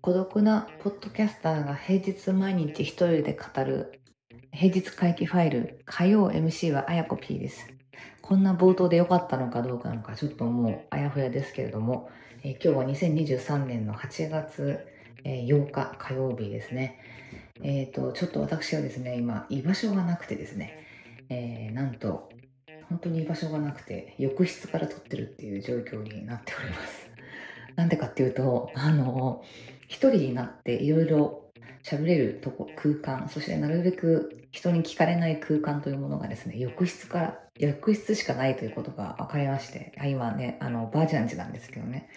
孤独なポッドキャスターが平日毎日一人で語る平日回帰ファイル火曜 MC はあやこ P です。こんな冒頭で良かったのかどうかのかちょっともうあやふやですけれども、えー今日は2023年の8月、え8日火曜日ですね。えっ、とちょっと私はですね今居場所がなくてですね、えーなんと本当に居場所がなくて浴室から撮ってるっていう状況になっております。なんでかっていうとあの一人になっていろいろ喋れるとこ空間そしてなるべく人に聞かれない空間というものがですね浴室から浴室しかないということが分かりまして今ねあのばあちゃん家なんですけどね。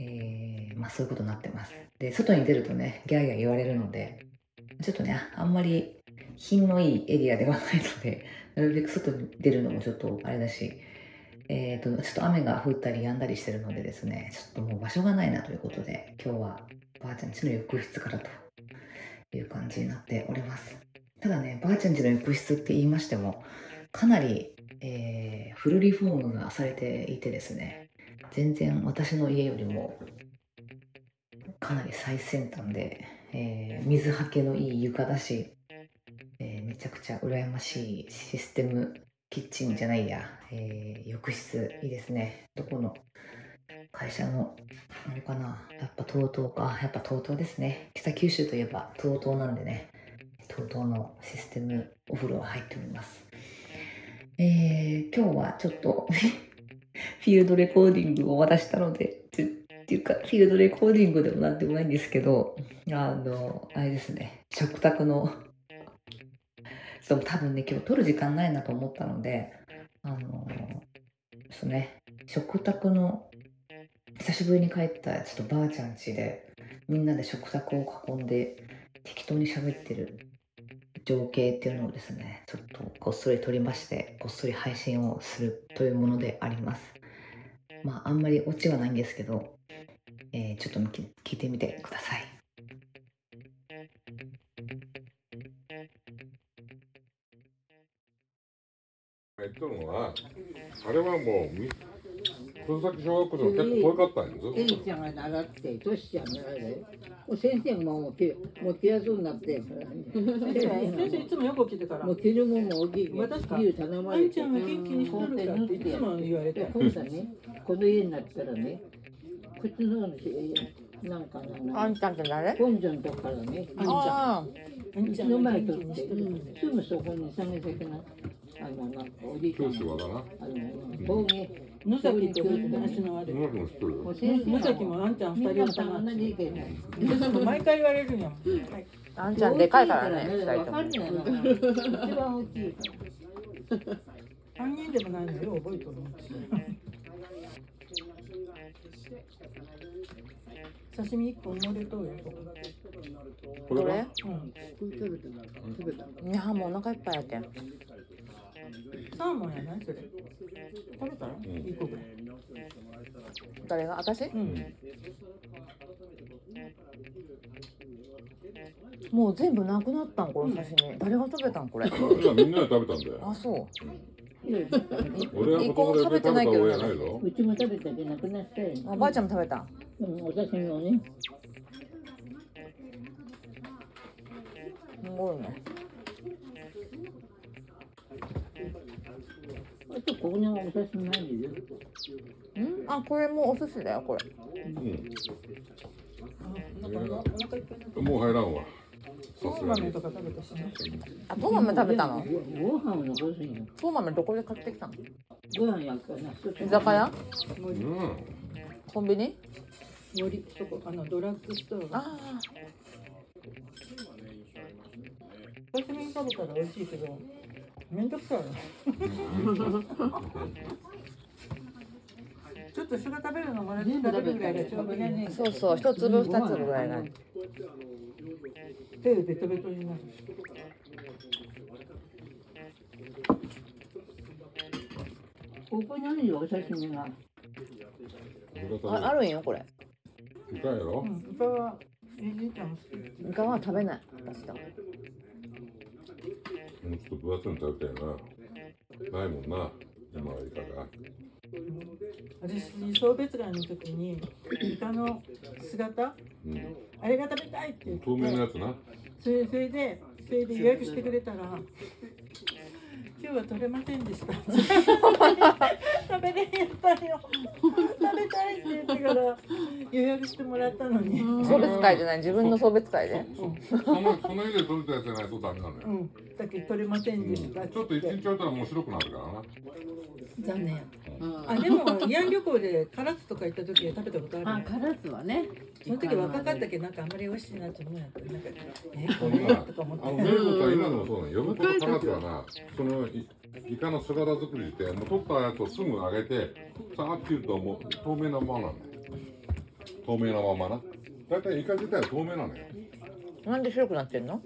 えーまあそういうことになってます。で外に出るとねギャーギャー言われるのでちょっとねあんまり品のいいエリアではないので なるべく外に出るのもちょっとあれだしえー、とちょっと雨が降ったり止んだりしてるのでですねちょっともう場所がないなということで今日はばあちゃん家の浴室からという感じになっております。ただねばあちゃん家の浴室って言いましてもかなり、えーフルリフォームがされていてですね全然私の家よりもかなり最先端で、えー水はけのいい床だし、えーめちゃくちゃ羨ましいシステムキッチンじゃないや、えー浴室いいですね。どこの会社のあれかなやっぱ TOTO か。やっぱ TOTO ですね。北九州といえば TOTO なんでね TOTO のシステムお風呂は入っております。えー今日はちょっと フィールドレコーディングを渡したのでってっていうかフィールドレコーディングでもなんでもないんですけどあのあれですね。食卓のそう多分ね今日撮る時間ないなと思ったのであのそうね。食卓の久しぶりに帰ったちょっとばあちゃん家でみんなで食卓を囲んで適当に喋ってる情景っていうのをですねちょっとこっそり撮りましてこっそり配信をするというものであります。まああんまりオチはないんですけど、えーちょっと聞聞いてみてください。言ったのは、あれはもう、み黒崎小学校でも結構遠かったんやぞ。エリちゃんが習って、トシちゃんが習って、もう先生ももうピもうピアスになって先生いつもよく来てから。もう着るもんも大きい私か。牛頼まあれて。いちゃんが元気にしとるかっていつも言われて。で今度ね、この家になったらね、こっちのなんかな、あんちゃんって誰？本所のとこからね、あうちの前取って、すぐそこに下げ先の、あの、なんかおじいちゃんが、教師はだな。あの、陶芸、野崎と話のあるよ。もう先生野崎もあんちゃん二人をみんなさ同じ意見ね。毎回言われるんやもんああんちゃんでかいからね二人とも。一番大きいから。三人でもないのよ覚えとる刺身一本乗れとこれがどれうん。食べた食べた。いやもうお腹いっぱいやけん。サーモンやない？それ。食べたら？ん一個ぐらい。誰が？私？うん。もう全部なくなったんこの刺身。誰が食べたんこれ？いや、みんなで食べたんだよ。あそう俺は子供で食べた親ないぞ。うちも食べたけどなくなったよ。あばあちゃんも食べた？うん、お刺身をね。すごいねあとここにお刺身ないよ。ん？あこれもお寿司だよこれうん。もう入らんわ。ソー豆とか食べたしねあトーマメ食べたの？ごご飯を残すんよ。トーマメどこで買ってきたの。ご飯焼くからな。居酒屋？森うん。コンビニ？森そこあのドラッグストアが。あ刺身食べたら美味しいけどめんどくさいな ちょっと人が食べるのもらって食べる。ぐらいがちょうどいいそうそう一粒二粒ぐらいが手でベトベトになるここにあるよ、お刺身が。ああるんよこれ。いかんやろう。んイカはえじいちゃん好き。イカは食べない私だうもうちょっと分厚いの食べたいな。ないもんな今はいかが私送別会の時にイカの姿？うん。あれが食べたいって言って。透明のやつな。それそれでそれで予約してくれたら今日は取れませんでした食べれへんやったよ食べたいって言ってから予約してもらったのに。うん。送別会じゃない？自分の送別会で？そそのその家で取れたやつじゃないとダメなのよ、だけど取れませんでしたちょっと一日置いたらもう白くなるからな。残念。うん。あでも慰安旅行で唐津とか行った時は食べたことああ、る唐津はね。その時若かったけどなんかあんまり美味しいなって思うやった。なんかえあこれのなとか思って。あの今でもそうなの。呼ぶことからずはなそのいイカの姿作りってもう取ったやつをすぐ揚げてさーって言うともう透明なままなんだよ透明なままな。大体イカ自体は透明なのよ。なんで白くなってんの？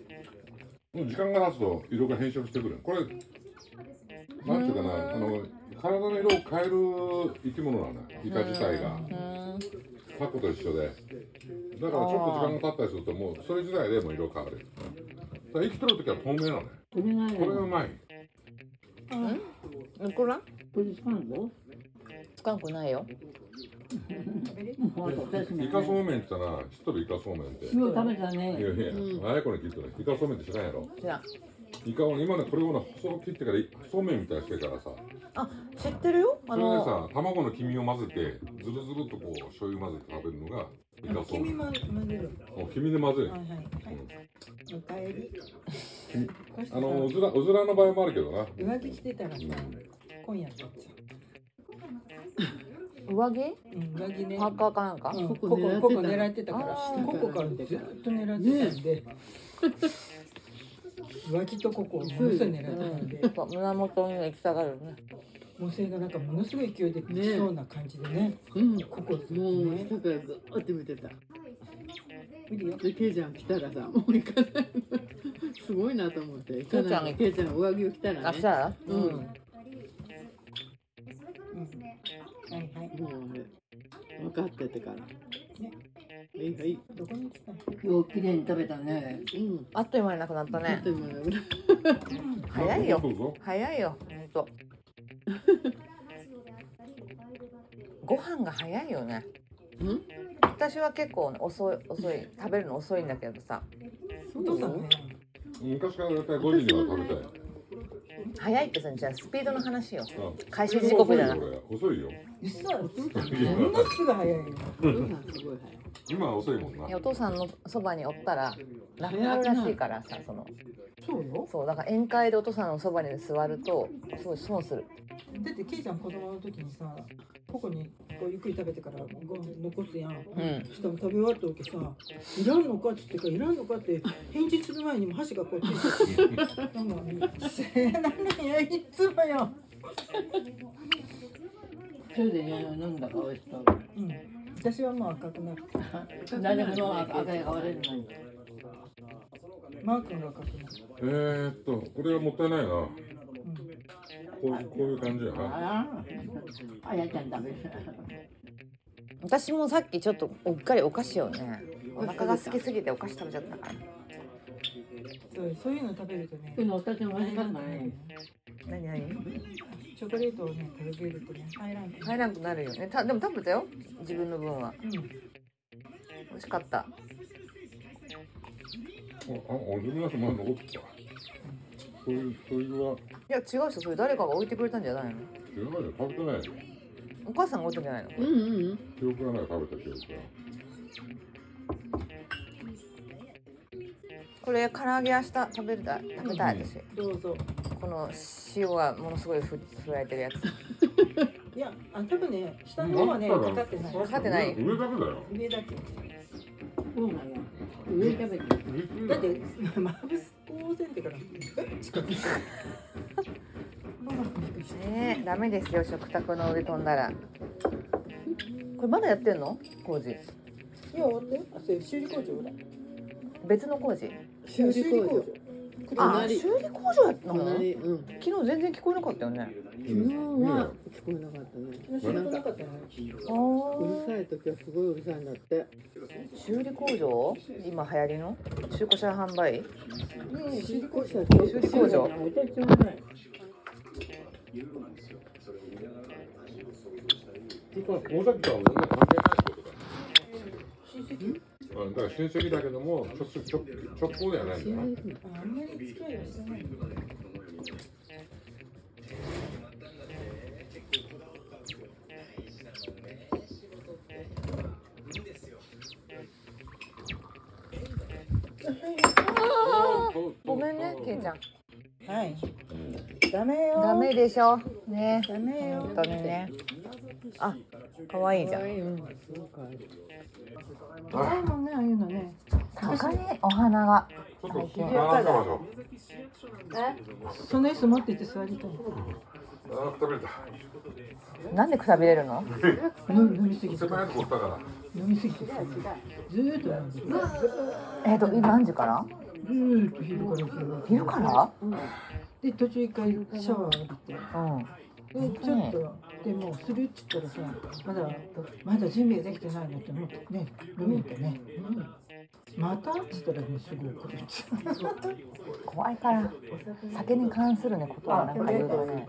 もう時間が経つと色が変色してくる。これなんていうかなあの体の色を変える生き物なのよ。イカ自体が。タコと一緒で。だからちょっと時間が経ったりするともうそれ自体でも色変わる。だから生きてる時は透明なのよ。これがねこれがうまいいくらこれ使うのつかんくないよ。イカそうめんって言ったら知っとるイカそうめんって。いよう食べたね。やいや、あやこに聞いてる。イカそうめんって知らんやろ。知らんイカを今ねこれをな細く切ってからそうめんみたいにしてからさ。あ知ってるよ？あそれでのさ卵の黄身を混ぜてずるずるっとこう醤油混ぜて食べるのがイカそうめん君も混ぜるもう黄身で混ぜる。はいはいはい。おかえり。あのうずらうずらの場合もあるけどな。上着着てたらさ今夜とっちゃ上着？う、うん、上着ね。パーカーかなんか？うん、ここここ狙ってた。ここ狙ってたからあーここからずっと狙ってたんで、上着とここをものすごい狙ってたんで、そう胸元に行きたがるねもうそれがなんかものすごい勢いで来そうな感じでねうん。ここずっともうね下からずっと見てた。無理よで、ケイちゃん来たらさ、もう行かない。すごいなと思って。行かないのケイちゃんが上着を着たらね。あしたらうん。もうんはいはいうね、分かっててから。はいはい。どこに来たのよう綺麗に食べたね。うん。あっという間になくなったあっね。早いよ。早いよほんと。ご飯が早いよね。うん。私は結構遅い遅い食べるの遅いんだけどさ。お父さんね昔から大体5時には食べたい早いってさじゃあスピードの話よ。あ。開始時刻じゃなく遅いよ。俺遅いよ。実はお父さんものすごい早いよ。お父さんすごい今は遅いもんな。いやお父さんのそばにおったらなくなるらしいからさその。そうよ。そうだから宴会でお父さんのそばに座るとすごい損する。だってケイちゃん子供の時にさここにこうゆっくり食べてからご飯残すやん。うん。そしたら食べ終わったわけさ「いらんのか?」って言ってから「いらんのか?」って返事する前にも箸がこうついて。てなんかせなのよいつもよ、それで飲んだか美味しそう。うん、私はもう赤くなる誰もの赤いが割れるのに。マー君が赤くなる、えー、っとこれはもったいないな。こうんうこういう感じやな。あやちゃん食べる。私もさっきちょっとうっかりお菓子をねお腹が空きすぎてお菓子食べちゃったから。そうそういうの食べるとね。何何？チョコレートをね食べるとね入らん入らんくなるよね。たでも食べたよ自分の分は。うん。美味しかった。あ、あ、お自分の人まだ残ってた。そういう、そういうは。いや違う人それ誰かが置いてくれたんじゃないの？知らないよ食べてないよ。お母さんが置いたんじゃないの？うんうんうん。記憶がない食べた記憶が。これ唐揚げ明日食べたい食べたい私。どうぞこの塩がものすごいふ振られてるやつ。いやあ多分ね下の方はねかかってない。かかってない。上だけだよ。上だけ。そうな。上食べて。上だって まぶすこうせんってから近く。ねえダメですよ食卓の上飛んだら。これまだやってんの？工事。いや終わったよ。あそれ修理工場だ。別の工事。修理工場。あ修理工場やったの隣。うん。昨日全然聞こえなかったよね。昨日は聞こえなかったね知らな。かったねうるさい時はすごいうるさいんだって。修理工場？今流行りの？中古車販売？ねえ知りここうしたら修理工場。私もね大崎とは全然関係ないことだ親戚うんだから親戚だけども直接直直行ではないんだな。ああんまり付き合いはしてないごめんねけいちゃん。はい。ダメよ。ダメでしょ？ね。ダメよ。本当にね。あ可愛いじゃんうん。すごく可愛いもんねああいうのね高いお花がちょっと並んでましょその椅子持ってって座りたいあー食べたなんでくたびれるの飲みすぎ飲みすぎてずーっと飲んでるえっと今何時からずーっと昼から昼昼からで途中一回シャワー浴びてうんでちょっとでもうするっつったらさまだまだ準備ができてないのって思ってね飲みに行ってね、またっつったらねすぐ怒るっつ怖いから。酒に関するねことは。なんか言うとね。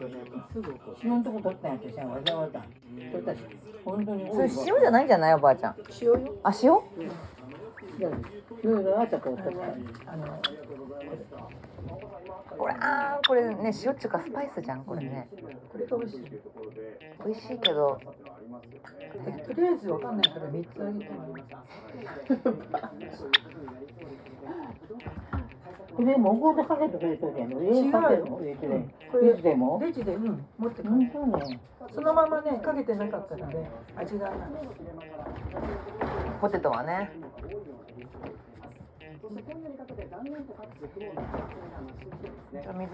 塩のとこ取ったんやってさわざわざ。取ったし本当にそれ塩じゃないんじゃないおばあちゃん。塩よ。あ塩？いろいろあったから取ったあのこれあーこれね塩っちゅうかスパイスじゃんこれね。これが美味しい美味しいけど。とりあえずわかんないから三つあげてもこれもお香でかけてくれてるやん上かけるの入れてるこれいつでも？レジでうん持ってく本るそのままねかけてなかったらね味が。ポテトはね水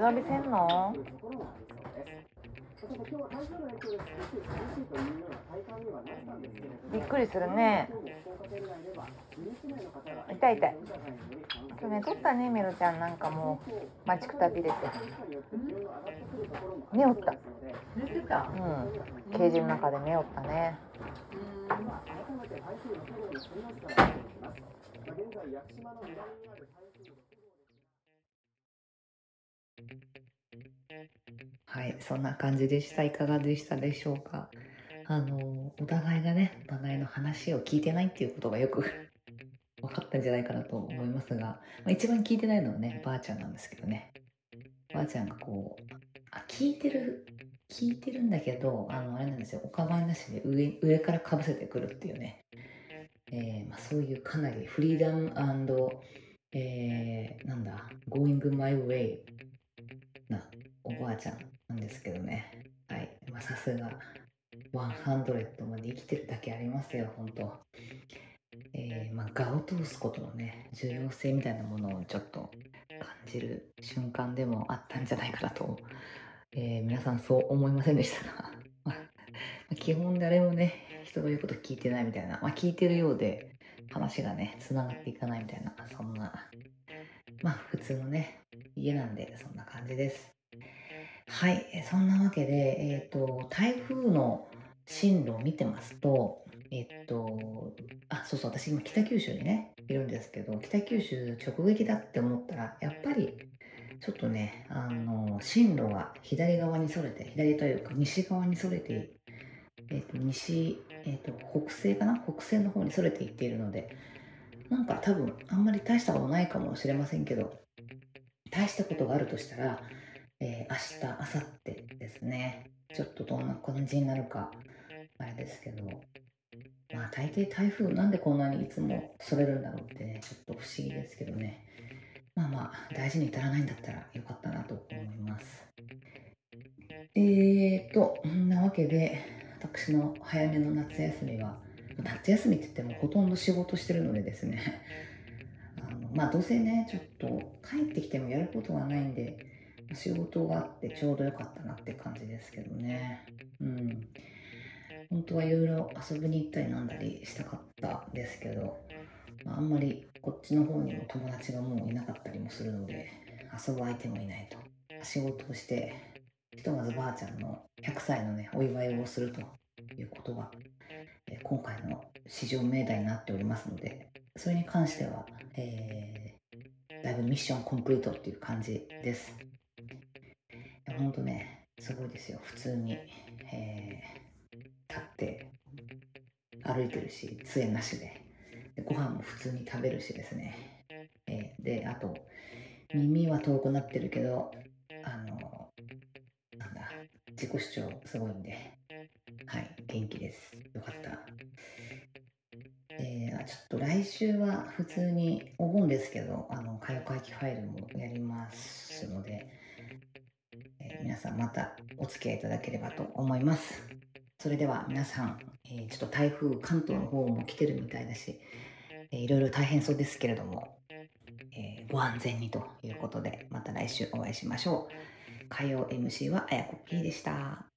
浴びせんの？びっくりするね。痛い痛い。今日ね撮ったねメロちゃんなんかもう。待ちくたびれて。寝おった。うん。ケージの中で寝おったね現在、屋久島の南にある台風6号はい、そんな感じでした。いかがでしたでしょうか？あの、お互いがね、お互いの話を聞いてないっていうことがよく 分かったんじゃないかなと思いますが、まあ、一番聞いてないのはね、ばあちゃんなんですけどね。ばあちゃんがこう、あ、聞いてる、聞いてるんだけど、あの、あれなんですよ、お構いなしで上上からかぶせてくるっていうね。えーまあ、そういうかなりフリーダムえー、なんだ、going my way なおばあちゃんなんですけどね。はい。まあ、さすが、100まで生きてるだけありますよ、本当えーまあ、我を通すことのね、重要性みたいなものをちょっと感じる瞬間でもあったんじゃないかなと、えー皆さんそう思いませんでしたが、ま基本誰もね、人の言うこと聞いてないみたいな、まあ、聞いてるようで、話がね、つながっていかないみたいな、そんな、まあ、普通のね、家なんで、そんな感じです。はい、そんなわけで、えっ、と、台風の進路を見てますと、えっ、と、あ、そうそう、私今北九州にね、いるんですけど、北九州直撃だって思ったら、やっぱり、ちょっとね、あの、進路が左側にそれて、左というか西側にそれて、えっ、と、西、えっ、と、北西かな？北西の方にそれていっているので、なんか多分、あんまり大したことないかもしれませんけど、大したことがあるとしたら、えー明日、明後日ですね。ちょっとどんな感じになるか、あれですけど、まあ大抵台風なんでこんなにいつもそれるんだろうってね、ちょっと不思議ですけどね。まあまあ、大事に至らないんだったらよかったなと思います。えーと、そんなわけで、私の早めの夏休みは、夏休みって言ってもほとんど仕事してるのでですね、あのまあどうせね、ちょっと帰ってきてもやることがないんで、仕事があってちょうどよかったなって感じですけどね。うん。本当はいろいろ遊びに行ったりなんだりしたかったですけど、まあ、あんまりこっちの方にも友達がもういなかったりもするので、遊ぶ相手もいないと。仕事をして、ひとまずばあちゃんの100歳のね、お祝いをするということが、えー今回の市場命題になっておりますので、それに関しては、えーだいぶミッションコンプリートっていう感じです。いやほんとね、すごいですよ。普通に、えー立って歩いてるし、杖なしで。でご飯も普通に食べるしですね。えーで、あと、耳は遠くなってるけど、自己主張すごいんで、はい、元気です。よかった。えーちょっと来週は普通にお盆ですけど、あの、歌謡回帰ファイルもやりますので、えー皆さんまたお付き合いいただければと思います。それでは皆さん、えーちょっと台風関東の方も来てるみたいだし、えーいろいろ大変そうですけれども、えご安全にということで、また来週お会いしましょう。火曜 MC はあやこ P でした。